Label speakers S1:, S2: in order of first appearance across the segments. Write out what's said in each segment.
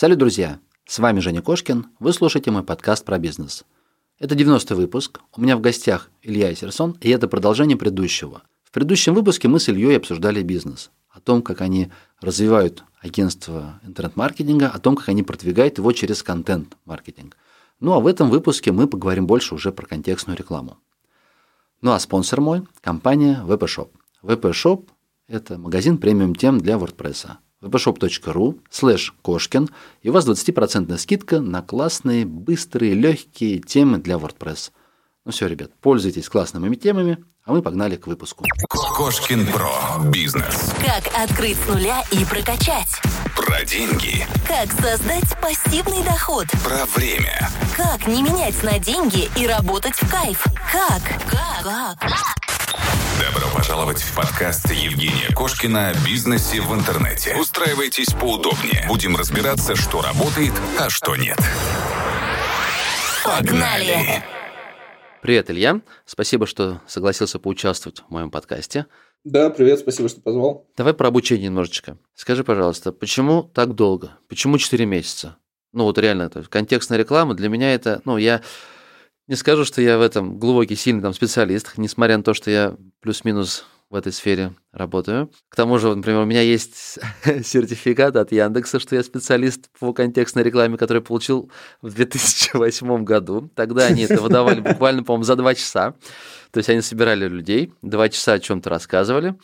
S1: Салют, друзья! С вами Женя Кошкин. Вы слушаете мой подкаст про бизнес. Это 90-й выпуск. У меня в гостях Илья Исерсон, и это продолжение предыдущего. В предыдущем выпуске мы с Ильей обсуждали бизнес. О том, как они развивают агентство интернет-маркетинга, о том, как они продвигают его через контент-маркетинг. Ну а в этом выпуске мы поговорим больше уже про контекстную рекламу. Ну а спонсор мой – компания VPShop. VPShop – это магазин премиум тем для WordPress vpshop.ru слэш Кошкин, и у вас 20% скидка на классные, быстрые, легкие темы для WordPress. Ну все, ребят, пользуйтесь классными темами, а мы погнали к выпуску.
S2: Кошкин Про. Бизнес.
S3: Как открыть с нуля и прокачать.
S2: Про деньги.
S3: Как создать пассивный доход.
S2: Про время.
S3: Как не менять на деньги и работать в кайф. Как? Как? Как?
S2: Добро пожаловать в подкаст Евгения Кошкина о бизнесе в интернете. Устраивайтесь поудобнее. Будем разбираться, что работает, а что нет. Погнали!
S1: Привет, Илья. Спасибо, что согласился поучаствовать в моем подкасте.
S4: Да, привет, спасибо, что позвал.
S1: Давай про обучение немножечко. Скажи, пожалуйста, почему так долго? Почему 4 месяца? Ну вот реально, то есть контекстная реклама для меня это, ну я не скажу, что я в этом глубокий, сильный там специалист, несмотря на то, что я плюс-минус в этой сфере работаю. К тому же, например, у меня есть сертификат от Яндекса, что я специалист по контекстной рекламе, который получил в 2008 году. Тогда они это выдавали буквально, по-моему, за два часа. То есть они собирали людей, два часа о чем-то рассказывали.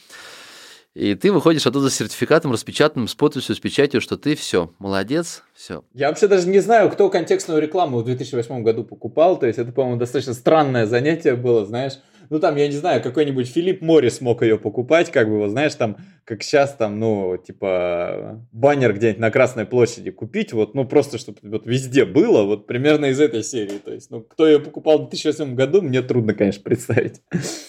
S1: И ты выходишь оттуда с сертификатом распечатанным, с подписью, с печатью, что ты все, молодец, все.
S4: Я вообще даже не знаю, кто контекстную рекламу в 2008 году покупал. То есть это, по-моему, достаточно странное занятие было, знаешь. Ну, там, я не знаю, какой-нибудь Филипп Моррис мог ее покупать, как бы, вот, знаешь, там, как сейчас, там, ну, типа, баннер где-нибудь на Красной площади купить, вот, ну, просто, чтобы вот везде было, вот, примерно из этой серии. То есть, ну, кто ее покупал в 2008 году, мне трудно, конечно, представить.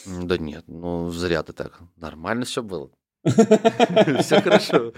S1: Да нет, ну, зря ты так. Нормально все было. Все хорошо.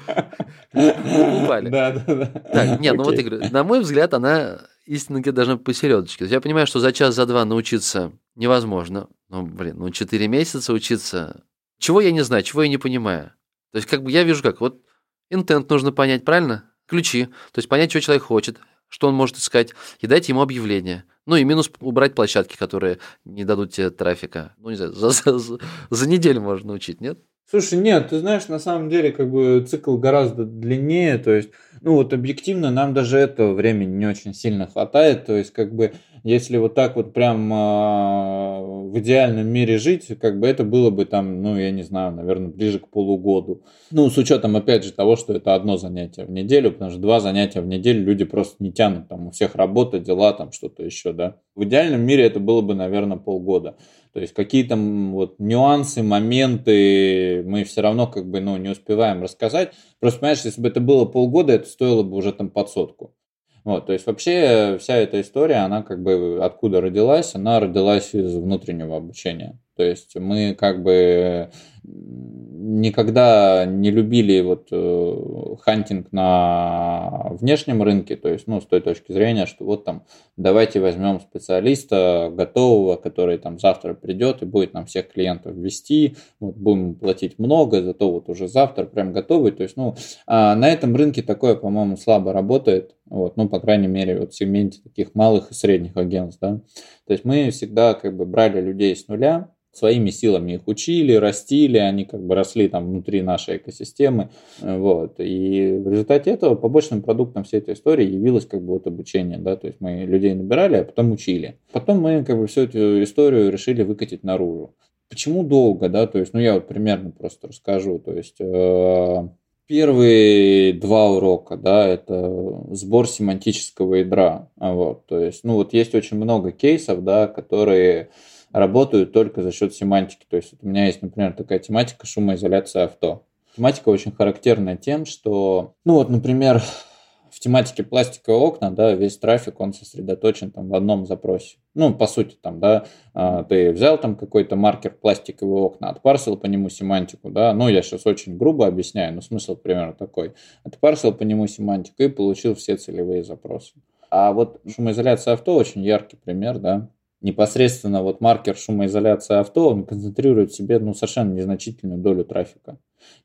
S1: Упали. Да, да, да. Так, нет, ну вот говорю, на мой взгляд, она истинно должна посередочке. Я понимаю, что за час, за два научиться невозможно. Ну, блин, ну четыре месяца учиться. Чего я не знаю, чего я не понимаю. То есть, как бы я вижу как, вот интент нужно понять, правильно? Ключи. То есть понять, что человек хочет, что он может искать, и дать ему объявление. Ну и минус убрать площадки, которые не дадут тебе трафика. Ну, не знаю, за, за, за неделю можно научить, нет?
S4: Слушай, нет, ты знаешь, на самом деле, как бы цикл гораздо длиннее, то есть, ну вот объективно нам даже этого времени не очень сильно хватает, то есть, как бы, если вот так вот прям э, в идеальном мире жить, как бы это было бы там, ну, я не знаю, наверное, ближе к полугоду. Ну, с учетом, опять же, того, что это одно занятие в неделю, потому что два занятия в неделю люди просто не тянут, там, у всех работа, дела, там, что-то еще, да. В идеальном мире это было бы, наверное, полгода. То есть какие-то вот нюансы, моменты мы все равно как бы ну, не успеваем рассказать. Просто, понимаешь, если бы это было полгода, это стоило бы уже там под сотку. Вот, то есть вообще вся эта история, она как бы откуда родилась? Она родилась из внутреннего обучения. То есть мы как бы никогда не любили вот э, хантинг на внешнем рынке, то есть, ну, с той точки зрения, что вот там давайте возьмем специалиста готового, который там завтра придет и будет нам всех клиентов вести, вот будем платить много, зато вот уже завтра прям готовый, то есть, ну, а на этом рынке такое, по-моему, слабо работает, вот, ну, по крайней мере, вот в сегменте таких малых и средних агентств, да, то есть мы всегда как бы брали людей с нуля, своими силами их учили, растили, они как бы росли там внутри нашей экосистемы. Вот. И в результате этого побочным продуктом всей этой истории явилось как бы вот обучение. Да? То есть мы людей набирали, а потом учили. Потом мы как бы всю эту историю решили выкатить наружу. Почему долго, да, то есть, ну я вот примерно просто расскажу, то есть э, первые два урока, да, это сбор семантического ядра, вот, то есть, ну вот есть очень много кейсов, да, которые работают только за счет семантики. То есть вот у меня есть, например, такая тематика шумоизоляция авто. Тематика очень характерная тем, что, ну вот, например, в тематике пластиковые окна, да, весь трафик, он сосредоточен там в одном запросе. Ну, по сути, там, да, а, ты взял там какой-то маркер пластиковые окна, отпарсил по нему семантику, да, ну, я сейчас очень грубо объясняю, но смысл примерно такой. Отпарсил по нему семантику и получил все целевые запросы. А вот шумоизоляция авто очень яркий пример, да, непосредственно вот маркер шумоизоляции авто, он концентрирует в себе ну, совершенно незначительную долю трафика.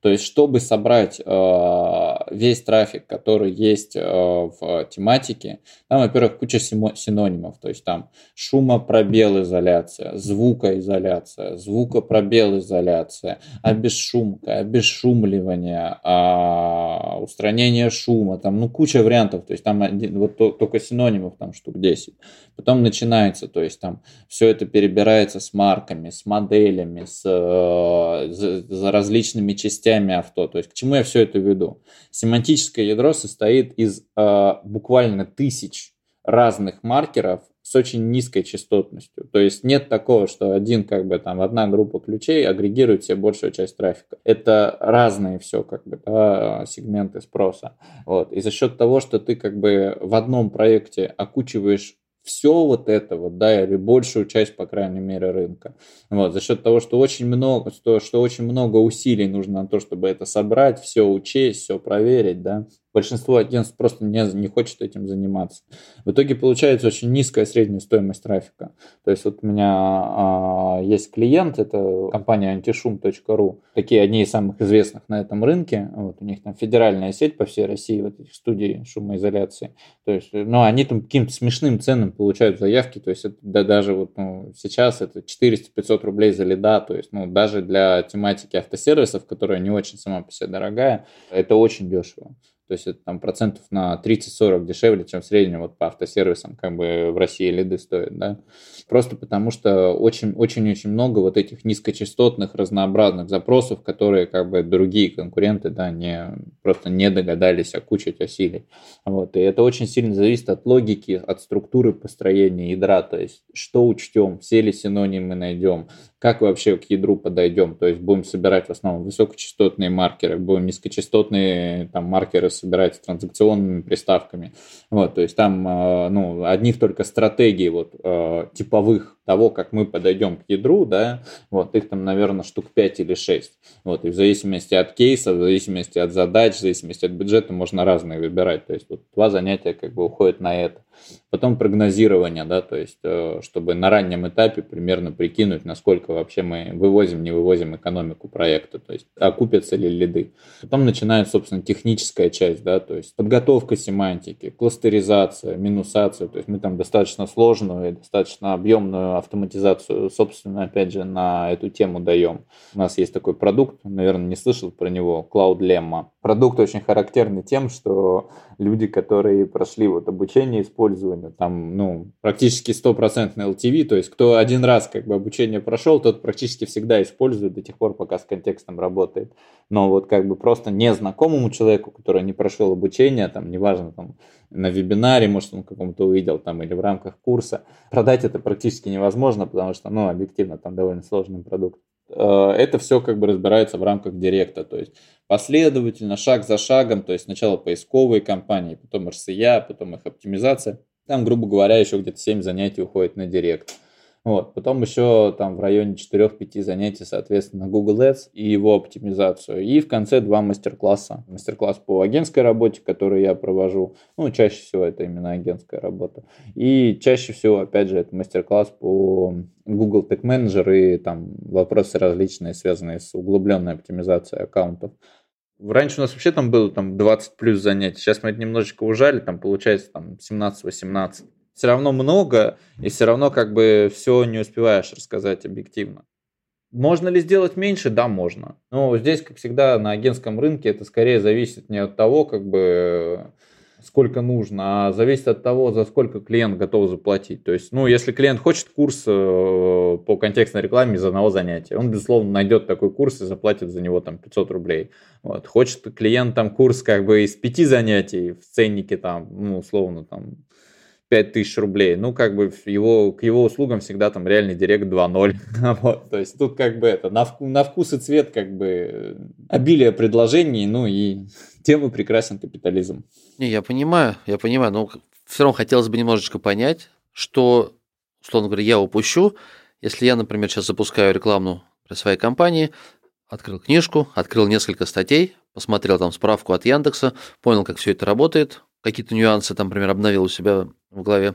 S4: То есть, чтобы собрать э, весь трафик, который есть э, в тематике, там, во-первых, куча синонимов. То есть, там шумопробел изоляция, звукоизоляция, звукопробел-изоляция, обесшумка, обесшумливание, э, устранение шума, там, ну, куча вариантов. То есть, там один, вот только синонимов там штук 10. Потом начинается, то есть, там все это перебирается с марками, с моделями, с, э, с, с различными частями авто. То есть к чему я все это веду? Семантическое ядро состоит из э, буквально тысяч разных маркеров с очень низкой частотностью. То есть нет такого, что один как бы там одна группа ключей агрегирует себе большую часть трафика. Это разные все как бы да, сегменты спроса. Вот. И за счет того, что ты как бы в одном проекте окучиваешь все вот это вот, да, или большую часть, по крайней мере, рынка. Вот, за счет того, что очень много, что, что очень много усилий нужно на то, чтобы это собрать, все учесть, все проверить, да, Большинство агентств просто не, не хочет этим заниматься. В итоге получается очень низкая средняя стоимость трафика. То есть вот у меня а, есть клиент, это компания antishum.ru, такие одни из самых известных на этом рынке. Вот у них там федеральная сеть по всей России, вот этих студий шумоизоляции. То есть, ну, они там каким-то смешным ценам получают заявки. То есть это да, даже вот ну, сейчас это 400-500 рублей за лида. То есть, ну, даже для тематики автосервисов, которая не очень сама по себе дорогая, это очень дешево. То есть это там процентов на 30-40 дешевле, чем в среднем вот по автосервисам как бы в России лиды стоят, да. Просто потому что очень-очень-очень много вот этих низкочастотных разнообразных запросов, которые как бы другие конкуренты, да, не, просто не догадались окучить осилий. Вот. И это очень сильно зависит от логики, от структуры построения ядра, то есть что учтем, все ли синонимы найдем, как вообще к ядру подойдем, то есть будем собирать в основном высокочастотные маркеры, будем низкочастотные там маркеры собирать с транзакционными приставками. Вот, то есть там э, ну, одних только стратегий вот, э, типовых того, как мы подойдем к ядру, да, вот их там, наверное, штук 5 или 6. Вот, и в зависимости от кейса, в зависимости от задач, в зависимости от бюджета можно разные выбирать. То есть вот два занятия как бы уходят на это. Потом прогнозирование, да, то есть, э, чтобы на раннем этапе примерно прикинуть, насколько вообще мы вывозим, не вывозим экономику проекта, то есть, окупятся ли лиды. Потом начинается, собственно, техническая часть, да, то есть, подготовка семантики, кластеризация, минусация, то есть, мы там достаточно сложную и достаточно объемную автоматизацию, собственно, опять же, на эту тему даем. У нас есть такой продукт, наверное, не слышал про него, Cloud Lemma. Продукт очень характерный тем, что люди, которые прошли вот обучение использования, там, ну, практически стопроцентный LTV, то есть кто один раз как бы обучение прошел, тот практически всегда использует до тех пор, пока с контекстом работает. Но вот как бы просто незнакомому человеку, который не прошел обучение, там, неважно, там, на вебинаре, может, он каком-то увидел там или в рамках курса, продать это практически невозможно, потому что, ну, объективно, там довольно сложный продукт. Э, это все как бы разбирается в рамках директа, то есть последовательно, шаг за шагом, то есть сначала поисковые кампании, потом RCA, потом их оптимизация. Там, грубо говоря, еще где-то 7 занятий уходит на директ. Вот. Потом еще там в районе 4-5 занятий, соответственно, Google Ads и его оптимизацию. И в конце два мастер-класса. Мастер-класс по агентской работе, который я провожу. Ну, чаще всего это именно агентская работа. И чаще всего, опять же, это мастер-класс по Google Tag Manager и там вопросы различные, связанные с углубленной оптимизацией аккаунтов. Раньше у нас вообще там было там 20 плюс занятий, сейчас мы это немножечко ужали, там получается там 17-18 все равно много, и все равно как бы все не успеваешь рассказать объективно. Можно ли сделать меньше? Да, можно. Но здесь, как всегда, на агентском рынке это скорее зависит не от того, как бы сколько нужно, а зависит от того, за сколько клиент готов заплатить. То есть, ну, если клиент хочет курс э, по контекстной рекламе из одного занятия, он, безусловно, найдет такой курс и заплатит за него там 500 рублей. Вот. Хочет клиент там курс как бы из пяти занятий в ценнике там, ну, условно, там 5000 рублей. Ну, как бы его, к его услугам всегда там реальный директ 2.0. вот, то есть тут как бы это, на, вку, на вкус и цвет как бы обилие предложений, ну и тем и прекрасен капитализм.
S1: Не, я понимаю, я понимаю, но все равно хотелось бы немножечко понять, что, условно говоря, я упущу, если я, например, сейчас запускаю рекламу для своей компании, открыл книжку, открыл несколько статей, посмотрел там справку от Яндекса, понял, как все это работает, какие-то нюансы там, например, обновил у себя в голове.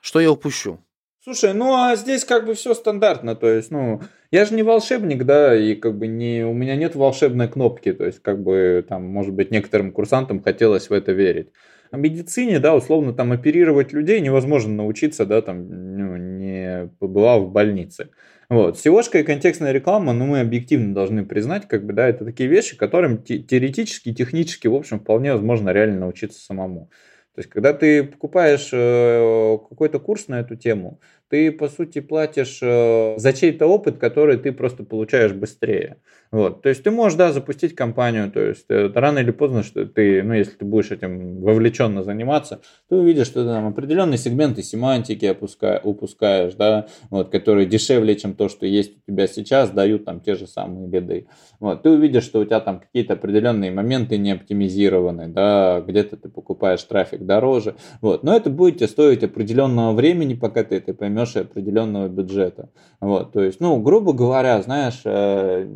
S1: Что я упущу?
S4: Слушай, ну а здесь как бы все стандартно, то есть, ну, Я же не волшебник, да, и как бы не, у меня нет волшебной кнопки, то есть как бы там, может быть, некоторым курсантам хотелось в это верить. В медицине, да, условно, там оперировать людей невозможно научиться, да, там, ну, не побывав в больнице. Вот. seo и контекстная реклама, ну, мы объективно должны признать, как бы, да, это такие вещи, которым теоретически, технически, в общем, вполне возможно реально научиться самому. То есть, когда ты покупаешь э, какой-то курс на эту тему, ты, по сути, платишь э, за чей-то опыт, который ты просто получаешь быстрее. Вот. То есть ты можешь, да, запустить компанию, то есть это рано или поздно, что ты, ну, если ты будешь этим вовлеченно заниматься, ты увидишь, что ты там определенные сегменты семантики опуска, упускаешь, да, вот, которые дешевле, чем то, что есть у тебя сейчас, дают там те же самые беды. Вот. Ты увидишь, что у тебя там какие-то определенные моменты не оптимизированы, да, где-то ты покупаешь трафик дороже, вот. Но это будет тебе стоить определенного времени, пока ты это поймешь, и определенного бюджета. Вот. То есть, ну, грубо говоря, знаешь, э,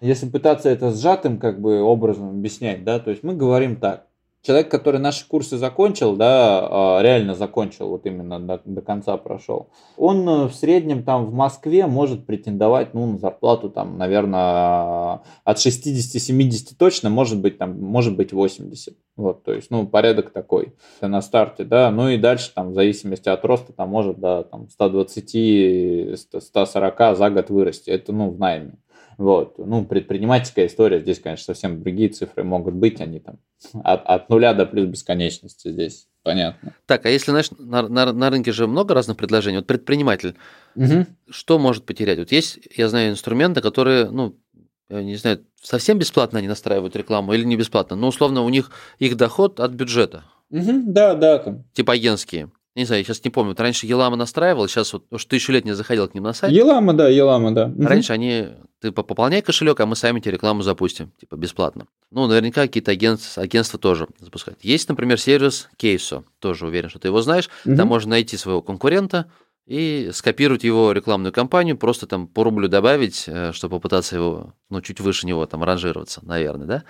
S4: если пытаться это сжатым как бы образом объяснять, да, то есть мы говорим так. Человек, который наши курсы закончил, да, а, реально закончил, вот именно до, до конца прошел, он э, в среднем там в Москве может претендовать, ну, на зарплату там, наверное, от 60-70 точно, может быть там, может быть 80. Вот, то есть, ну, порядок такой на старте, да, ну и дальше там в зависимости от роста там может, да, там 120-140 за год вырасти, это, ну, в найме. Вот. Ну, предпринимательская история, здесь, конечно, совсем другие цифры могут быть, они там от, от нуля до плюс бесконечности здесь, понятно.
S1: Так, а если, знаешь, на, на, на рынке же много разных предложений, вот предприниматель, угу. что может потерять? Вот есть, я знаю, инструменты, которые, ну, я не знаю, совсем бесплатно они настраивают рекламу или не бесплатно, но условно у них их доход от бюджета.
S4: Угу, да, да. Там.
S1: Типа агентские. Не знаю, я сейчас не помню. Вот раньше Елама настраивал, сейчас вот, что тысячу лет не заходил к ним на сайт.
S4: Елама, да, Елама, да.
S1: Раньше угу. они, ты пополняй кошелек, а мы сами тебе рекламу запустим, типа бесплатно. Ну, наверняка какие-то агентства, агентства тоже запускают. Есть, например, сервис Кейсо, тоже уверен, что ты его знаешь. Угу. Там можно найти своего конкурента, и скопировать его рекламную кампанию, просто там по рублю добавить, э, чтобы попытаться его, ну, чуть выше него там ранжироваться, наверное, да?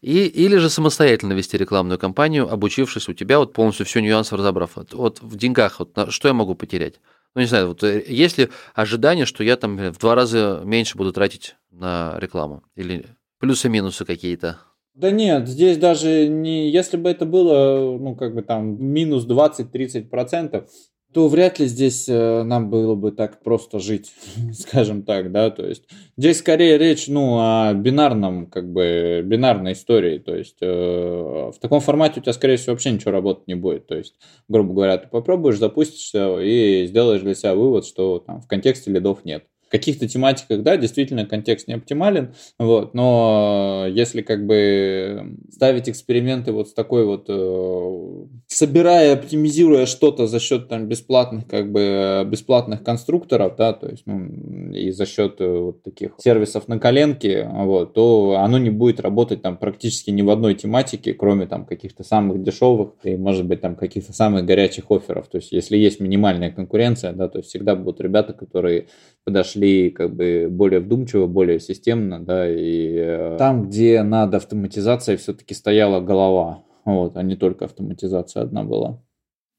S1: И, или же самостоятельно вести рекламную кампанию, обучившись у тебя, вот полностью все нюансы разобрав. Вот, вот в деньгах, вот, что я могу потерять? Ну, не знаю, вот э, есть ли ожидание, что я там в два раза меньше буду тратить на рекламу? Или плюсы-минусы какие-то?
S4: Да нет, здесь даже не... Если бы это было, ну, как бы там, минус 20-30%, то вряд ли здесь э, нам было бы так просто жить, скажем так, да, то есть здесь скорее речь, ну, о бинарном, как бы, бинарной истории, то есть э, в таком формате у тебя, скорее всего, вообще ничего работать не будет, то есть, грубо говоря, ты попробуешь, запустишься и сделаешь для себя вывод, что там в контексте лидов нет каких-то тематиках, да, действительно контекст не оптимален, вот, но если как бы ставить эксперименты вот с такой вот, э, собирая, оптимизируя что-то за счет там бесплатных, как бы, бесплатных конструкторов, да, то есть, ну, и за счет э, вот таких сервисов на коленке, вот, то оно не будет работать там практически ни в одной тематике, кроме там каких-то самых дешевых и, может быть, там каких-то самых горячих офферов, то есть, если есть минимальная конкуренция, да, то всегда будут ребята, которые подошли как бы более вдумчиво, более системно, да, и э, там, где над автоматизацией все-таки стояла голова, вот, а не только автоматизация одна была.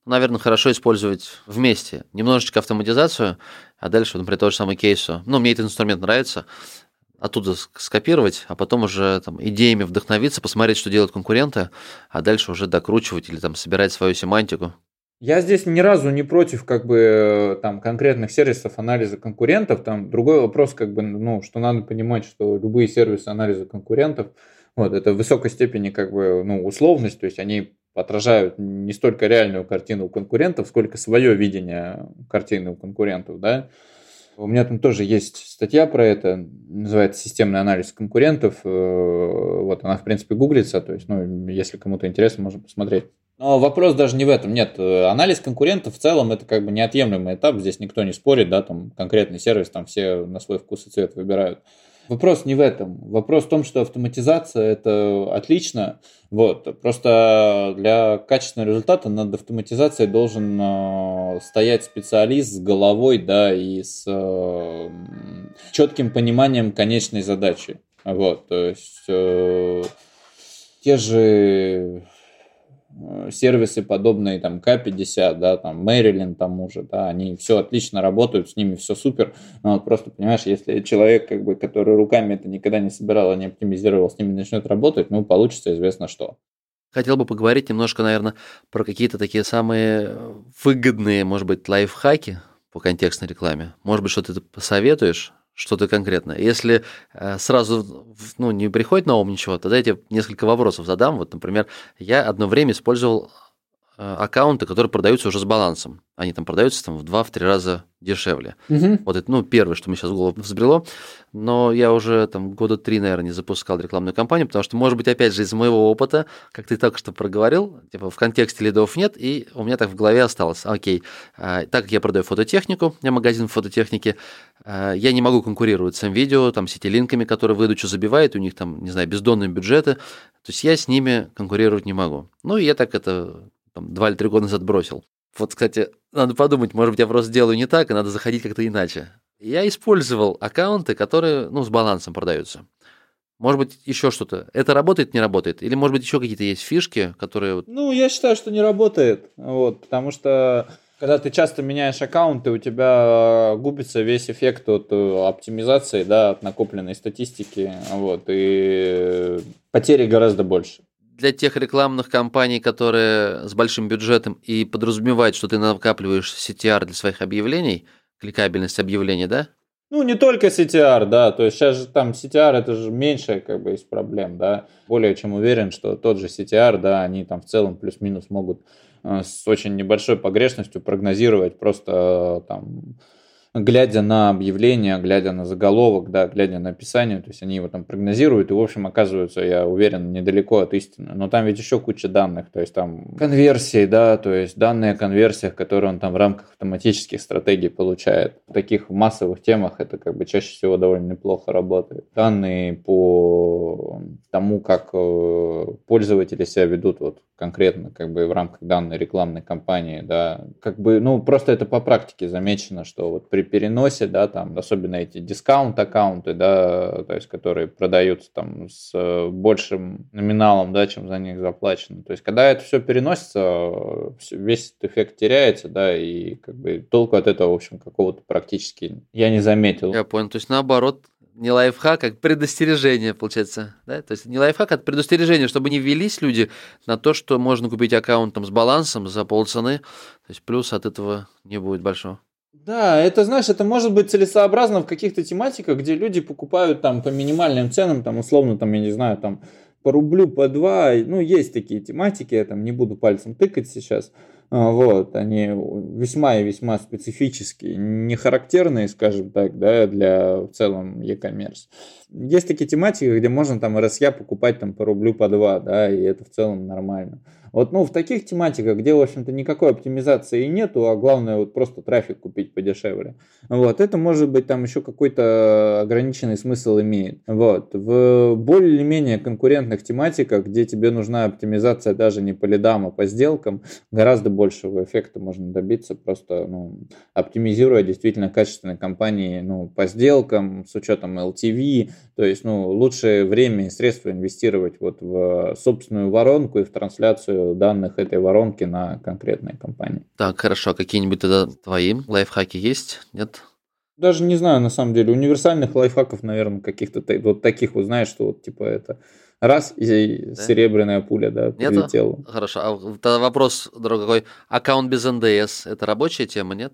S1: Наверное, хорошо использовать вместе. Немножечко автоматизацию, а дальше, например, то же самое кейсу. Ну, мне этот инструмент нравится, оттуда скопировать, а потом уже там, идеями вдохновиться, посмотреть, что делают конкуренты, а дальше уже докручивать или там собирать свою семантику.
S4: Я здесь ни разу не против как бы э, там конкретных сервисов анализа конкурентов. Там другой вопрос, как бы, ну, что надо понимать, что любые сервисы анализа конкурентов, вот, это в высокой степени как бы, ну, условность, то есть они отражают не столько реальную картину у конкурентов, сколько свое видение картины у конкурентов, да. У меня там тоже есть статья про это, называется «Системный анализ конкурентов». Э, вот она, в принципе, гуглится, то есть, ну, если кому-то интересно, можно посмотреть. Но вопрос даже не в этом. Нет, э, анализ конкурентов в целом это как бы неотъемлемый этап. Здесь никто не спорит, да, там конкретный сервис, там все на свой вкус и цвет выбирают. Вопрос не в этом. Вопрос в том, что автоматизация это отлично. Вот. Просто для качественного результата над автоматизацией должен э, стоять специалист с головой, да, и с э, четким пониманием конечной задачи. Вот. То есть э, те же сервисы подобные там К50, да, там Мэрилин тому же, да, они все отлично работают, с ними все супер, но вот просто, понимаешь, если человек, как бы, который руками это никогда не собирал, не оптимизировал, с ними начнет работать, ну, получится известно что.
S1: Хотел бы поговорить немножко, наверное, про какие-то такие самые выгодные, может быть, лайфхаки по контекстной рекламе. Может быть, что-то ты посоветуешь, что-то конкретное. Если э, сразу ну, не приходит на ум ничего, тогда я тебе несколько вопросов задам. Вот, например, я одно время использовал аккаунты, которые продаются уже с балансом. Они там продаются там, в 2-3 раза дешевле. Угу. Вот это, ну, первое, что мне сейчас в голову взбрело. Но я уже там года три, наверное, не запускал рекламную кампанию, потому что, может быть, опять же, из моего опыта, как ты только что проговорил, типа в контексте лидов нет, и у меня так в голове осталось. Окей, а, так как я продаю фототехнику, у меня магазин фототехники, а, я не могу конкурировать с видео, там, сетилинками, которые выдачу забивают, у них там, не знаю, бездонные бюджеты. То есть я с ними конкурировать не могу. Ну, и я так это там, два или три года назад бросил. Вот, кстати, надо подумать, может быть, я просто делаю не так, и надо заходить как-то иначе. Я использовал аккаунты, которые, ну, с балансом продаются. Может быть, еще что-то. Это работает, не работает? Или, может быть, еще какие-то есть фишки, которые...
S4: Ну, я считаю, что не работает. Вот, потому что когда ты часто меняешь аккаунты, у тебя губится весь эффект от э, оптимизации, да, от накопленной статистики, вот, и потери гораздо больше
S1: для тех рекламных кампаний, которые с большим бюджетом и подразумевают, что ты накапливаешь CTR для своих объявлений, кликабельность объявлений, да?
S4: Ну, не только CTR, да, то есть сейчас же там CTR это же меньше как бы из проблем, да. Более чем уверен, что тот же CTR, да, они там в целом плюс-минус могут э, с очень небольшой погрешностью прогнозировать просто э, там глядя на объявление, глядя на заголовок, да, глядя на описание, то есть они его там прогнозируют и, в общем, оказываются, я уверен, недалеко от истины. Но там ведь еще куча данных, то есть там конверсии, да, то есть данные о конверсиях, которые он там в рамках автоматических стратегий получает. В таких массовых темах это как бы чаще всего довольно неплохо работает. Данные по тому, как э, пользователи себя ведут вот конкретно как бы в рамках данной рекламной кампании, да, как бы, ну, просто это по практике замечено, что вот при переносе, да, там, особенно эти дискаунт-аккаунты, да, то есть, которые продаются там с э, большим номиналом, да, чем за них заплачено. То есть, когда это все переносится, весь этот эффект теряется, да, и как бы толку от этого, в общем, какого-то практически я не заметил.
S1: Я понял, то есть, наоборот, не лайфхак, а предостережение, получается. Да? То есть не лайфхак, а предостережение, чтобы не велись люди на то, что можно купить аккаунт там, с балансом за полцены. То есть плюс от этого не будет большого.
S4: Да, это, знаешь, это может быть целесообразно в каких-то тематиках, где люди покупают там по минимальным ценам, там условно, там, я не знаю, там по рублю, по два, ну, есть такие тематики, я там не буду пальцем тыкать сейчас, вот, они весьма и весьма специфические, не характерные, скажем так, да, для в целом e-commerce. Есть такие тематики, где можно там RSA покупать там по рублю, по два, да, и это в целом нормально. Вот, ну, в таких тематиках, где, в общем-то, никакой оптимизации нету, а главное вот просто трафик купить подешевле. Вот, это может быть там еще какой-то ограниченный смысл имеет. Вот, в более или менее конкурентных тематиках, где тебе нужна оптимизация даже не по лидам, а по сделкам, гораздо большего эффекта можно добиться, просто, ну, оптимизируя действительно качественные компании, ну, по сделкам, с учетом LTV, то есть, ну, лучшее время и средства инвестировать вот в собственную воронку и в трансляцию данных этой воронки на конкретные компании.
S1: Так, хорошо. А какие-нибудь тогда твои лайфхаки есть? Нет?
S4: Даже не знаю, на самом деле. Универсальных лайфхаков, наверное, каких-то вот таких, вот знаешь, что вот типа это раз и да? серебряная пуля, да, прилетела.
S1: Нет? Хорошо. А тогда вопрос, дорогой, аккаунт без НДС – это рабочая тема, нет?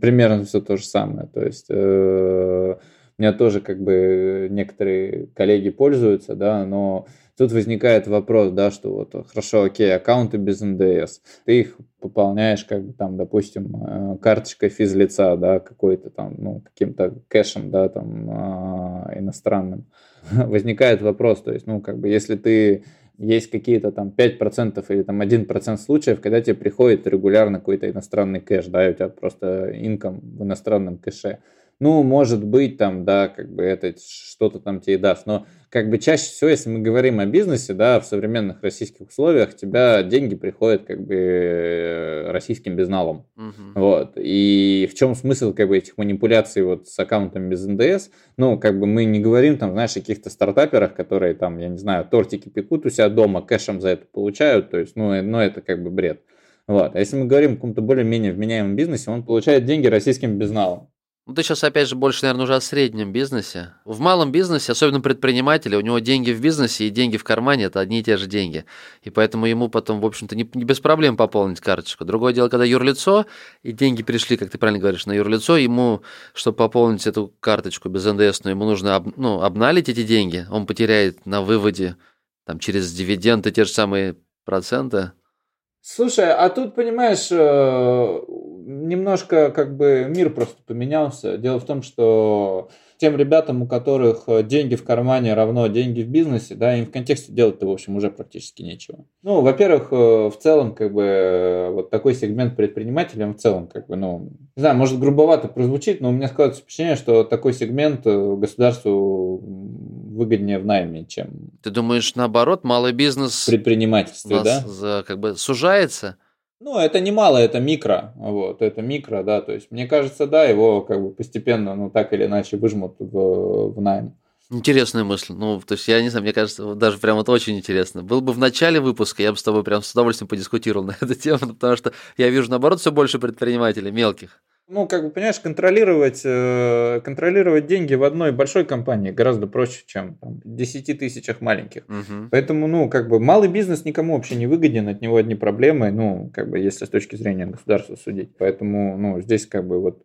S4: Примерно все то же самое. То есть э, меня тоже как бы некоторые коллеги пользуются, да, но Тут возникает вопрос, да, что вот хорошо, окей, аккаунты без НДС, ты их пополняешь, как бы там, допустим, э, карточкой физлица, да, какой-то там, ну, каким-то кэшем, да, там, э, иностранным. Возникает вопрос, то есть, ну, как бы, если ты есть какие-то там 5% или там 1% случаев, когда тебе приходит регулярно какой-то иностранный кэш, да, и у тебя просто инком в иностранном кэше, ну, может быть, там, да, как бы это что-то там тебе даст, но как бы чаще всего, если мы говорим о бизнесе, да, в современных российских условиях, тебя деньги приходят как бы э, российским безналом. Угу. Вот. И в чем смысл как бы этих манипуляций вот с аккаунтом без НДС? Ну, как бы мы не говорим там, знаешь, о каких-то стартаперах, которые там, я не знаю, тортики пекут у себя дома, кэшем за это получают, то есть, ну, э, ну это как бы бред. Вот. А если мы говорим о каком-то более-менее вменяемом бизнесе, он получает деньги российским безналом.
S1: Ну, ты сейчас, опять же, больше, наверное, уже о среднем бизнесе. В малом бизнесе, особенно предприниматели, у него деньги в бизнесе и деньги в кармане – это одни и те же деньги. И поэтому ему потом, в общем-то, не, не без проблем пополнить карточку. Другое дело, когда юрлицо, и деньги пришли, как ты правильно говоришь, на юрлицо, ему, чтобы пополнить эту карточку без НДС, ну, ему нужно об, ну, обналить эти деньги, он потеряет на выводе там, через дивиденды те же самые проценты.
S4: Слушай, а тут, понимаешь, э, немножко как бы мир просто поменялся. Дело в том, что тем ребятам, у которых деньги в кармане равно деньги в бизнесе, да, им в контексте делать-то, в общем, уже практически нечего. Ну, во-первых, э, в целом, как бы, э, вот такой сегмент предпринимателей, в целом, как бы, ну, не знаю, может, грубовато прозвучит, но у меня складывается впечатление, что такой сегмент государству выгоднее в найме, чем...
S1: Ты думаешь, наоборот, малый бизнес...
S4: Предпринимательство, да?
S1: За, как бы сужается?
S4: Ну, это не мало, это микро, вот, это микро, да, то есть, мне кажется, да, его как бы постепенно, ну, так или иначе выжмут в, в найм.
S1: Интересная мысль. Ну, то есть, я не знаю, мне кажется, даже прям это очень интересно. Был бы в начале выпуска, я бы с тобой прям с удовольствием подискутировал на эту тему, потому что я вижу, наоборот, все больше предпринимателей мелких.
S4: Ну, как бы, понимаешь, контролировать, э, контролировать деньги в одной большой компании гораздо проще, чем там, в 10 тысячах маленьких. Угу. Поэтому, ну, как бы, малый бизнес никому вообще не выгоден, от него одни проблемы, ну, как бы, если с точки зрения государства судить. Поэтому, ну, здесь, как бы, вот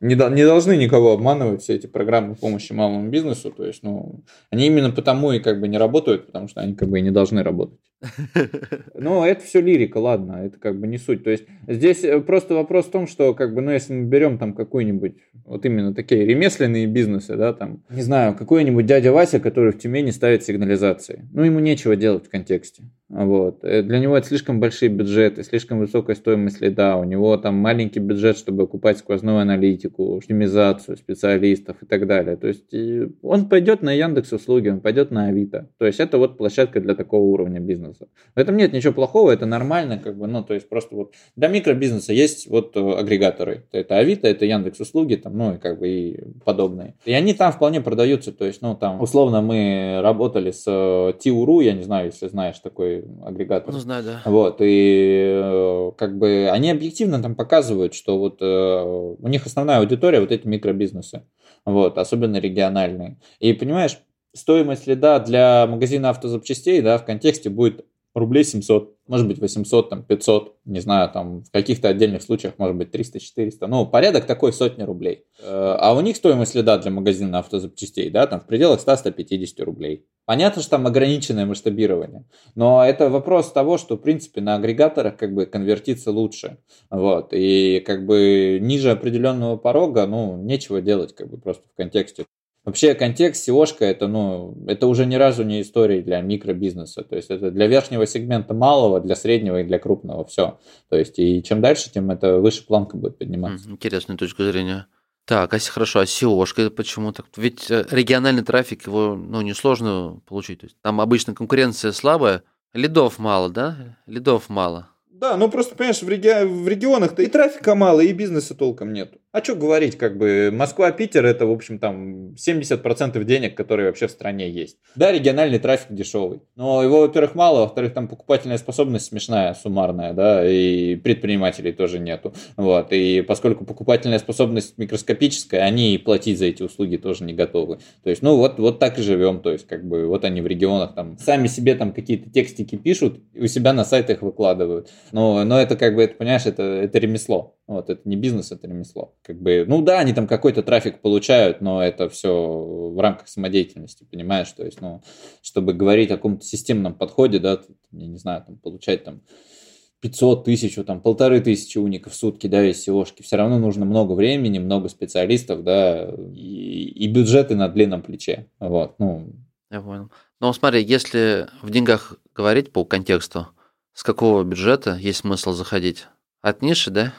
S4: не, не должны никого обманывать все эти программы помощи малому бизнесу. То есть, ну, они именно потому и как бы не работают, потому что они как бы и не должны работать. Ну, это все лирика, ладно, это как бы не суть. То есть здесь э, просто вопрос в том, что как бы, ну, если мы берем там какой-нибудь, вот именно такие ремесленные бизнесы, да, там, не знаю, какой-нибудь дядя Вася, который в Тюмени ставит сигнализации. Ну, ему нечего делать в контексте. Вот. Э, для него это слишком большие бюджеты, слишком высокая стоимость лида, у него там маленький бюджет, чтобы окупать сквозную аналитику, оптимизацию специалистов и так далее. То есть он пойдет на Яндекс услуги, он пойдет на Авито. То есть это вот площадка для такого уровня бизнеса. В этом нет ничего плохого, это нормально, как бы, ну, то есть просто вот для микробизнеса есть вот э, агрегаторы. Это Авито, это Яндекс услуги, там, ну, и как бы и подобные. И они там вполне продаются, то есть, ну, там, условно, мы работали с Тиуру, я не знаю, если знаешь такой агрегатор.
S1: Ну, знаю, да.
S4: Вот, и э, как бы они объективно там показывают, что вот э, у них основная аудитория вот эти микробизнесы, вот, особенно региональные. И понимаешь, стоимость лида для магазина автозапчастей, да, в контексте будет рублей 700 может быть 800, там 500, не знаю, там в каких-то отдельных случаях может быть 300-400, ну, порядок такой сотни рублей. Э, а у них стоимость лида для магазина автозапчастей, да, там в пределах 100-150 рублей. Понятно, что там ограниченное масштабирование, но это вопрос того, что, в принципе, на агрегаторах как бы конвертиться лучше, вот, и как бы ниже определенного порога, ну, нечего делать, как бы просто в контексте Вообще контекст SEO это, ну, это уже ни разу не история для микробизнеса. То есть это для верхнего сегмента малого, для среднего и для крупного. Все. То есть и чем дальше, тем это выше планка будет подниматься.
S1: Интересная точка зрения. Так, а хорошо, а SEO почему так? Ведь э, региональный трафик, его ну, несложно получить. То есть, там обычно конкуренция слабая, лидов мало, да? Лидов мало.
S4: Да, ну просто, понимаешь, в, реги... в регионах-то и трафика мало, и бизнеса толком нету. А что говорить, как бы Москва-Питер это, в общем, там 70% денег, которые вообще в стране есть. Да, региональный трафик дешевый, но его, во-первых, мало, во-вторых, там покупательная способность смешная, суммарная, да, и предпринимателей тоже нету. Вот, и поскольку покупательная способность микроскопическая, они и платить за эти услуги тоже не готовы. То есть, ну, вот, вот так и живем, то есть, как бы, вот они в регионах там сами себе там какие-то текстики пишут, у себя на сайтах выкладывают. Но, но это, как бы, это, понимаешь, это, это ремесло. Вот, это не бизнес, это ремесло как бы, ну да, они там какой-то трафик получают, но это все в рамках самодеятельности, понимаешь, то есть, ну, чтобы говорить о каком-то системном подходе, да, я не знаю, там, получать там 500 тысяч, там, полторы тысячи уников в сутки, да, из SEOшки, все равно нужно много времени, много специалистов, да, и, и бюджеты на длинном плече, вот, ну.
S1: Я понял. Ну, смотри, если в деньгах говорить по контексту, с какого бюджета есть смысл заходить? От ниши, да?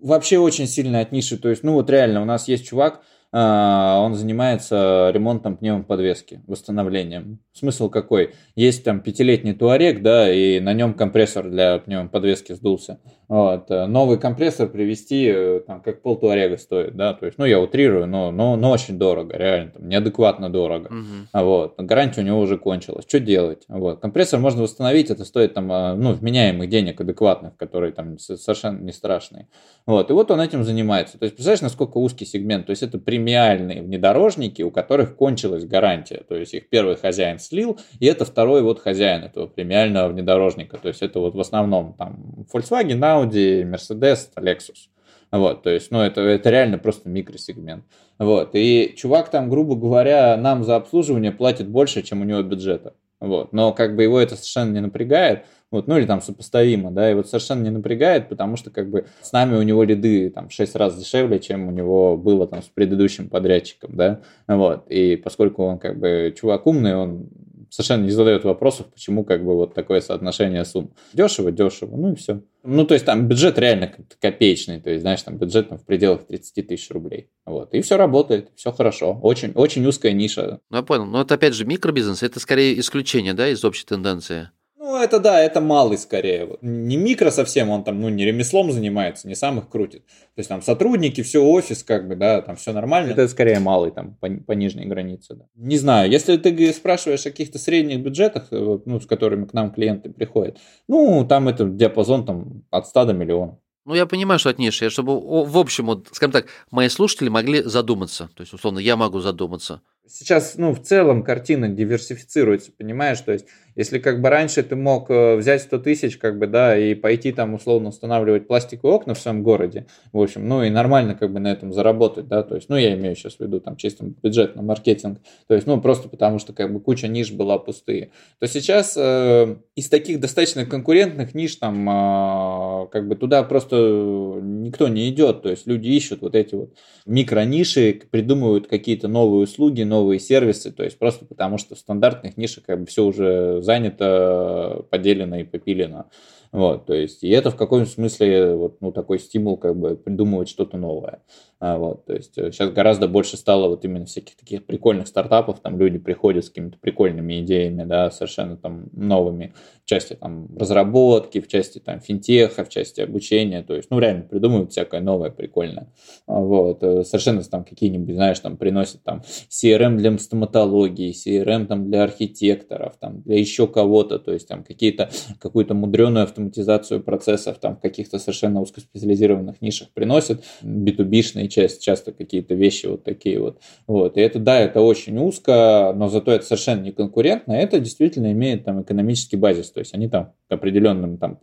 S4: Вообще очень сильно от ниши. То есть, ну вот реально, у нас есть чувак, он занимается ремонтом пневмоподвески, восстановлением. Смысл какой? Есть там пятилетний туарек, да, и на нем компрессор для пневмоподвески сдулся. Вот. Новый компрессор привезти, э, там, как пол туарега стоит, да, то есть, ну, я утрирую, но, но, но очень дорого, реально, там, неадекватно дорого. Угу. Вот. Гарантия у него уже кончилась. Что делать? Вот. Компрессор можно восстановить, это стоит там, а, ну, вменяемых денег адекватных, которые там совершенно не страшные. Вот. И вот он этим занимается. То есть, представляешь, насколько узкий сегмент? То есть, это премиальные внедорожники, у которых кончилась гарантия. То есть, их первый хозяин слил, и это второй вот хозяин этого премиального внедорожника. То есть, это вот в основном там Volkswagen, Audi, Mercedes, Lexus. Вот, то есть, ну, это, это реально просто микросегмент. Вот, и чувак там, грубо говоря, нам за обслуживание платит больше, чем у него бюджета. Вот, но как бы его это совершенно не напрягает, вот, ну или там сопоставимо, да, и вот совершенно не напрягает, потому что как бы с нами у него лиды там в 6 раз дешевле, чем у него было там с предыдущим подрядчиком, да, вот, и поскольку он как бы чувак умный, он совершенно не задает вопросов, почему как бы вот такое соотношение сумм. Дешево, дешево, ну и все. Ну, то есть там бюджет реально копеечный, то есть, знаешь, там бюджет там, в пределах 30 тысяч рублей. Вот. И все работает, все хорошо. Очень, очень узкая ниша.
S1: Ну, я понял. Но это опять же микробизнес, это скорее исключение, да, из общей тенденции.
S4: Ну, это да, это малый скорее. Вот. Не микро совсем, он там, ну, не ремеслом занимается, не сам их крутит. То есть там сотрудники, все офис, как бы, да, там все нормально. Это скорее малый, там, по, по нижней границе. Да. Не знаю, если ты спрашиваешь о каких-то средних бюджетах, э, вот, ну, с которыми к нам клиенты приходят, ну, там это диапазон там от 100 до миллиона.
S1: Ну, я понимаю, что от ниши, чтобы, в общем, вот, скажем так, мои слушатели могли задуматься. То есть, условно, я могу задуматься.
S4: Сейчас, ну, в целом картина диверсифицируется, понимаешь? То есть, если как бы раньше ты мог э, взять 100 тысяч, как бы, да, и пойти там условно устанавливать пластиковые окна в своем городе, в общем, ну и нормально как бы на этом заработать, да, то есть, ну я имею сейчас в виду там чисто бюджет на маркетинг, то есть, ну просто потому что как бы куча ниш была пустые, то сейчас э, из таких достаточно конкурентных ниш там э, как бы туда просто никто не идет, то есть люди ищут вот эти вот микрониши, придумывают какие-то новые услуги, новые сервисы, то есть просто потому что в стандартных нишах как бы все уже занято, поделено и попилено. Вот, то есть, и это в каком смысле вот, ну, такой стимул как бы придумывать что-то новое. А, вот, то есть сейчас э, гораздо больше стало вот именно всяких таких прикольных стартапов, там люди приходят с какими-то прикольными идеями, да, совершенно там новыми в части там разработки, в части там финтеха, в части обучения, то есть, ну, реально придумывают всякое новое прикольное. А, вот, э, совершенно там какие-нибудь, знаешь, там приносят там CRM для стоматологии, CRM там для архитекторов, там для еще кого-то, то есть там какие-то, какую-то мудреную автоматизацию процессов там в каких-то совершенно узкоспециализированных нишах приносят, B2B-шные часть, часто какие-то вещи вот такие вот. вот. И это, да, это очень узко, но зато это совершенно не конкурентно, это действительно имеет там экономический базис, то есть они там определенным там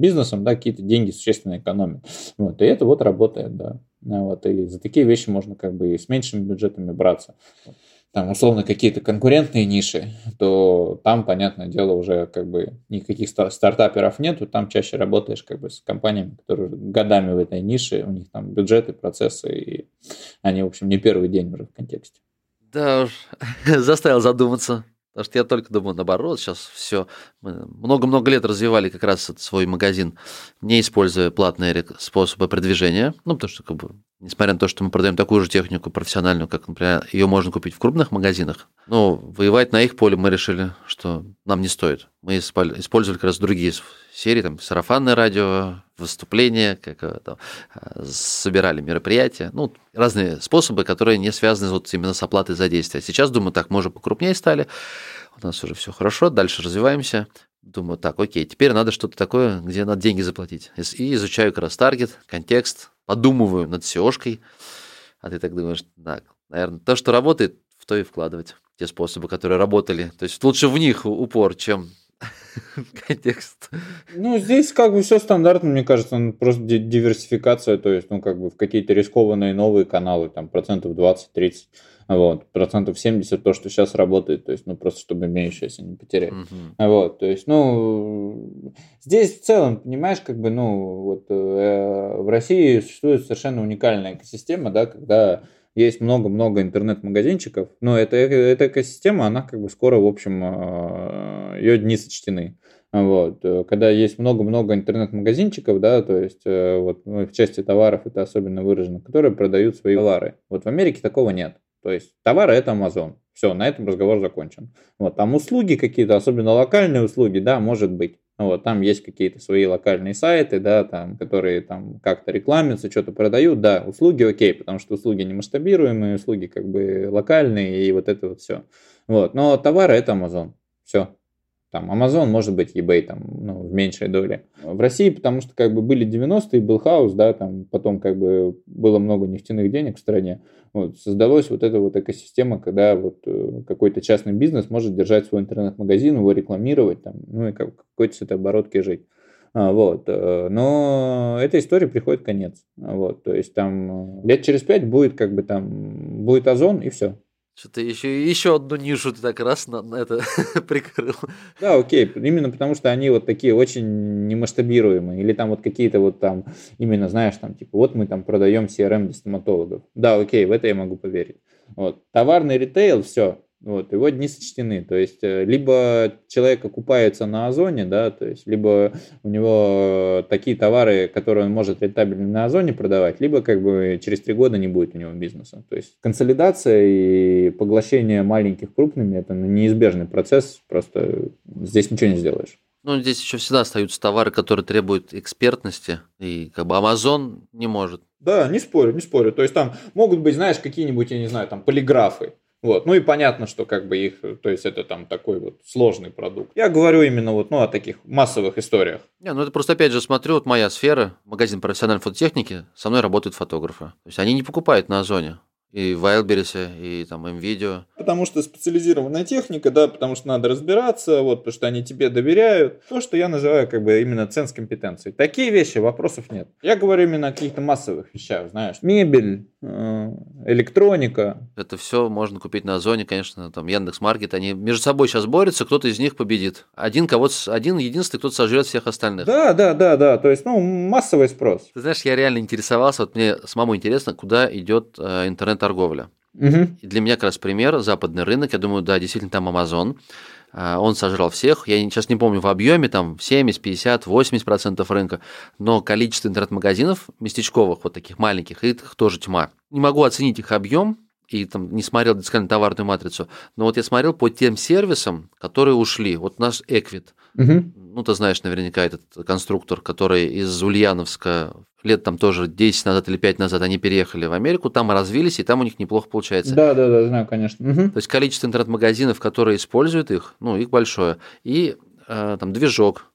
S4: бизнесом, да, какие-то деньги существенно экономят. Вот. И это вот работает, да. Вот. И за такие вещи можно как бы и с меньшими бюджетами браться там, условно, какие-то конкурентные ниши, то там, понятное дело, уже как бы никаких стартаперов нету, там чаще работаешь как бы с компаниями, которые годами в этой нише, у них там бюджеты, процессы, и они, в общем, не первый день уже в контексте.
S1: Да уж, заставил задуматься. Потому что я только думаю, наоборот, сейчас все. Много-много лет развивали как раз свой магазин, не используя платные способы продвижения. Ну, потому что, как бы, несмотря на то, что мы продаем такую же технику профессиональную, как, например, ее можно купить в крупных магазинах, но воевать на их поле мы решили, что нам не стоит. Мы использовали как раз другие серии, там, сарафанное радио, выступления, как э, там, э, собирали мероприятия, ну, разные способы, которые не связаны вот именно с оплатой за действие. Сейчас, думаю, так, мы уже покрупнее стали, у нас уже все хорошо, дальше развиваемся. Думаю, так, окей, теперь надо что-то такое, где надо деньги заплатить. И изучаю как раз таргет, контекст, подумываю над SEO-шкой. А ты так думаешь, так, наверное, то, что работает, в то и вкладывать. Те способы, которые работали. То есть лучше в них упор, чем контекст.
S4: Ну, здесь как бы все стандартно, мне кажется, ну, просто диверсификация, то есть, ну, как бы в какие-то рискованные новые каналы, там, процентов 20-30, вот, процентов 70 то, что сейчас работает, то есть, ну, просто чтобы имеющееся не потерять. Uh-huh. Вот, то есть, ну, здесь в целом, понимаешь, как бы, ну, вот э, в России существует совершенно уникальная экосистема, да, когда есть много-много интернет-магазинчиков, но эта, эта экосистема, она как бы скоро, в общем, э, ее дни сочтены. Вот. Э, когда есть много-много интернет-магазинчиков, да, то есть э, вот ну, в части товаров это особенно выражено, которые продают свои товары. Вот в Америке такого нет. То есть товары это Amazon. Все, на этом разговор закончен. Вот, там услуги какие-то, особенно локальные услуги, да, может быть. Вот, там есть какие-то свои локальные сайты, да, там, которые там как-то рекламятся, что-то продают, да, услуги окей, потому что услуги не масштабируемые, услуги как бы локальные и вот это вот все. Вот, но товары это Amazon. Все, там Amazon, может быть, eBay там, ну, в меньшей доле. В России, потому что как бы были 90-е, был хаос, да, там потом как бы было много нефтяных денег в стране. Вот, создалась вот эта вот экосистема, когда вот э, какой-то частный бизнес может держать свой интернет-магазин, его рекламировать, там, ну и как, какой-то с этой оборотки жить. А, вот. Э, но этой истории приходит конец. Вот. То есть там лет через пять будет как бы там будет озон и все.
S1: Что-то еще, еще одну нишу ты так раз на, на это прикрыл.
S4: Да, окей. Именно потому что они вот такие очень немасштабируемые. Или там вот какие-то вот там, именно знаешь, там типа вот мы там продаем CRM для стоматологов. Да, окей, в это я могу поверить. Вот. Товарный ритейл, все, вот, его дни сочтены. То есть, э, либо человек окупается на Озоне, да, то есть, либо у него такие товары, которые он может рентабельно на Озоне продавать, либо как бы через три года не будет у него бизнеса. То есть, консолидация и поглощение маленьких крупными – это неизбежный процесс, просто здесь ничего не сделаешь.
S1: Ну, здесь еще всегда остаются товары, которые требуют экспертности, и как бы Amazon не может.
S4: Да, не спорю, не спорю. То есть там могут быть, знаешь, какие-нибудь, я не знаю, там полиграфы. Вот. Ну и понятно, что как бы их, то есть это там такой вот сложный продукт. Я говорю именно вот, ну, о таких массовых историях.
S1: Не, ну это просто опять же смотрю, вот моя сфера, магазин профессиональной фототехники, со мной работают фотографы. То есть они не покупают на Озоне и в Wildberries, и там MVideo.
S4: Потому что специализированная техника, да, потому что надо разбираться, вот, потому что они тебе доверяют. То, что я называю как бы именно ценз компетенции. Такие вещи, вопросов нет. Я говорю именно о каких-то массовых вещах, знаешь. Мебель, электроника.
S1: Это все можно купить на Озоне, конечно, там Яндекс.Маркет, они между собой сейчас борются, кто-то из них победит. Один кого-то, один единственный, кто-то сожрет всех остальных.
S4: Да, да, да, да, то есть, ну, массовый спрос.
S1: Ты знаешь, я реально интересовался, вот мне самому интересно, куда идет э, интернет торговля. Угу. И для меня как раз пример западный рынок. Я думаю, да, действительно, там Amazon. А, он сожрал всех. Я сейчас не помню в объеме, там 70, 50, 80 процентов рынка, но количество интернет-магазинов местечковых, вот таких маленьких, их тоже тьма. Не могу оценить их объем, и там не смотрел досконально товарную матрицу, но вот я смотрел по тем сервисам, которые ушли. Вот наш Эквит, угу. ну ты знаешь наверняка этот конструктор, который из Ульяновска лет там тоже 10 назад или 5 назад они переехали в Америку, там развились, и там у них неплохо получается.
S4: Да, да, да, знаю, конечно. Угу.
S1: То есть количество интернет-магазинов, которые используют их, ну, их большое. И э, там движок,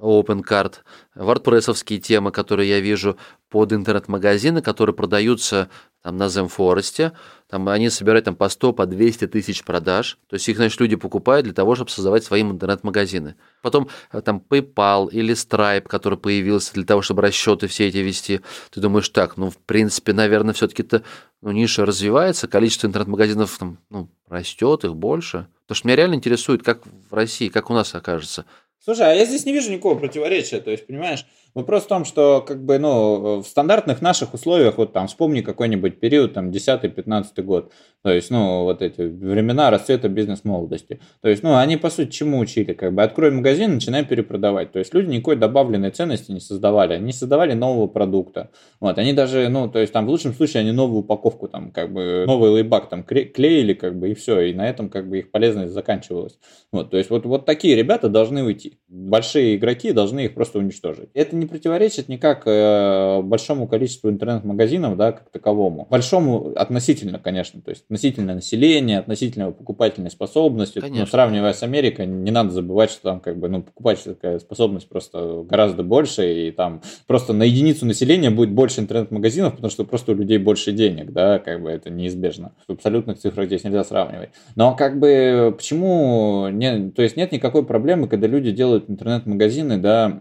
S1: OpenCard, WordPress темы, которые я вижу под интернет-магазины, которые продаются там на Zemforest, там они собирают там по 100, по 200 тысяч продаж, то есть их, значит, люди покупают для того, чтобы создавать свои интернет-магазины. Потом э, там PayPal или Stripe, который появился для того, чтобы расчеты все эти вести. Ты думаешь, так, ну, в принципе, наверное, все-таки-то ну, ниша развивается, количество интернет-магазинов там, ну, растет, их больше. Потому что меня реально интересует, как в России, как у нас окажется.
S4: Слушай, а я здесь не вижу никакого противоречия, то есть, понимаешь, вопрос в том, что, как бы, ну, в стандартных наших условиях, вот там, вспомни какой-нибудь период, там, 10-15 год, то есть, ну, вот эти времена расцвета бизнес-молодости, то есть, ну, они, по сути, чему учили, как бы, открой магазин, начинай перепродавать, то есть, люди никакой добавленной ценности не создавали, они создавали нового продукта, вот, они даже, ну, то есть, там, в лучшем случае, они новую упаковку, там, как бы, новый лейбак, там, клеили, как бы, и все, и на этом, как бы, их полезность заканчивалась, вот, то есть, вот, вот такие ребята должны уйти, большие игроки должны их просто уничтожить. Это не противоречит никак э, большому количеству интернет-магазинов, да, как таковому. Большому относительно, конечно, то есть относительно населения, относительно покупательной способности. Конечно. Но сравнивая с Америкой, не надо забывать, что там как бы, ну, покупательская способность просто гораздо больше, и там просто на единицу населения будет больше интернет-магазинов, потому что просто у людей больше денег, да, как бы это неизбежно. В абсолютных цифрах здесь нельзя сравнивать. Но как бы почему, не, то есть нет никакой проблемы, когда люди делают интернет-магазины, да,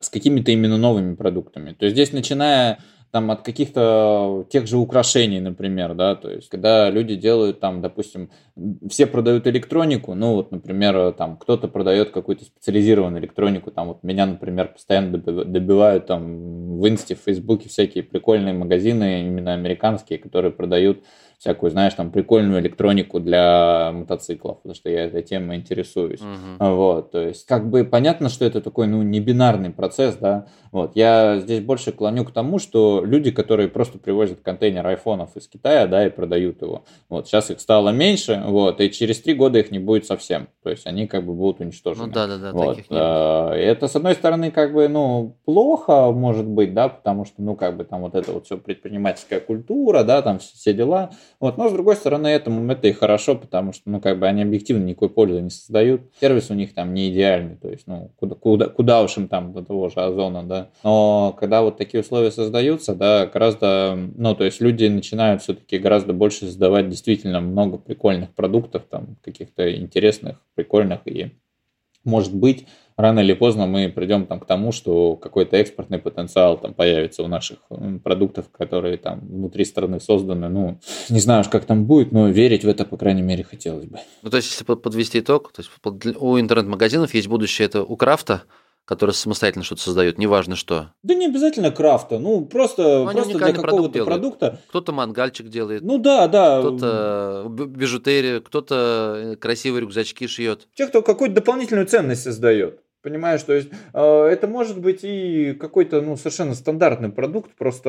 S4: с какими-то именно новыми продуктами. То есть здесь начиная там от каких-то тех же украшений, например, да, то есть когда люди делают там, допустим, все продают электронику, ну вот, например, там кто-то продает какую-то специализированную электронику, там вот меня, например, постоянно добивают там в Инсте, в Фейсбуке всякие прикольные магазины, именно американские, которые продают всякую, знаешь, там прикольную электронику для мотоциклов, потому что я этой темой интересуюсь.
S1: Мгм.
S4: Вот, то есть, как бы понятно, что это такой, ну, не бинарный процесс, да. Вот, я здесь больше клоню к тому, что люди, которые просто привозят контейнер айфонов из Китая, да, и продают его, вот, сейчас их стало меньше, вот, и через три года их не будет совсем. То есть, они как бы будут уничтожены.
S1: Ну да, да, да,
S4: Вот,
S1: таких нет.
S4: э, Это, с одной стороны, как бы, ну, плохо, может быть, да, потому что, ну, как бы там вот это вот все предпринимательская культура, да, там все дела. Вот, но, с другой стороны, этому это и хорошо, потому что, ну, как бы они объективно никакой пользы не создают. Сервис у них там не идеальный, то есть, ну, куда, куда, куда уж им там до того же Озона, да. Но когда вот такие условия создаются, да, гораздо, ну, то есть люди начинают все-таки гораздо больше создавать действительно много прикольных продуктов, там, каких-то интересных, прикольных и может быть, рано или поздно мы придем там, к тому, что какой-то экспортный потенциал там появится у наших продуктов, которые там внутри страны созданы. Ну, не знаю уж, как там будет, но верить в это, по крайней мере, хотелось бы.
S1: Ну, то есть, если под- подвести итог, то есть у интернет-магазинов есть будущее, это у Крафта, который самостоятельно что-то создает, неважно что.
S4: Да не обязательно крафта, ну просто,
S1: Ну,
S4: просто для какого-то продукта.
S1: Кто-то мангальчик делает,
S4: Ну да, да.
S1: кто-то бижутерию, кто-то э, красивые рюкзачки шьет.
S4: Те, кто какую-то дополнительную ценность создает. Понимаешь, то есть э, это может быть и какой-то ну, совершенно стандартный продукт, просто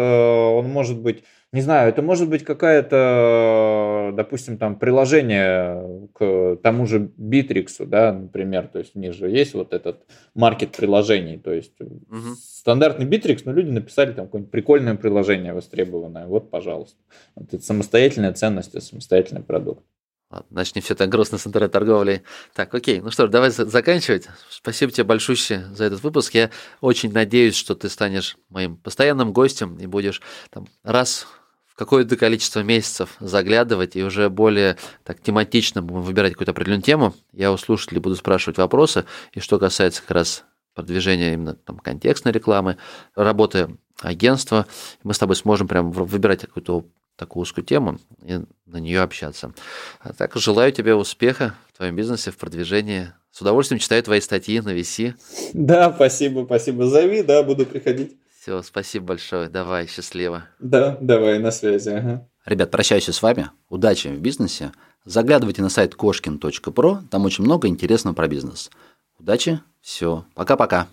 S4: он может быть, не знаю, это может быть какая-то, допустим, там приложение к тому же Битриксу, да, например, то есть у них же есть вот этот маркет приложений, то есть
S1: Мгм.
S4: стандартный Битрикс, но люди написали там какое-нибудь прикольное приложение востребованное, вот, пожалуйста. Вот это самостоятельная ценность, это самостоятельный продукт.
S1: Ладно, значит, не все так грустно с интернет-торговлей. Так, окей, ну что ж, давай за- заканчивать. Спасибо тебе большое за этот выпуск. Я очень надеюсь, что ты станешь моим постоянным гостем и будешь там раз в какое-то количество месяцев заглядывать и уже более так тематично будем выбирать какую-то определенную тему. Я у слушателей буду спрашивать вопросы. И что касается как раз продвижения именно там, контекстной рекламы, работы агентства, мы с тобой сможем прям выбирать какую-то такую узкую тему и на нее общаться. А так желаю тебе успеха в твоем бизнесе, в продвижении. С удовольствием читаю твои статьи на VC.
S4: Да, спасибо, спасибо. Зови, да, буду приходить.
S1: Все, спасибо большое. Давай, счастливо.
S4: Да, давай, на связи. Ага.
S1: Ребят, прощаюсь с вами. Удачи в бизнесе. Заглядывайте на сайт кошкин.про. Там очень много интересного про бизнес. Удачи. Все. Пока-пока.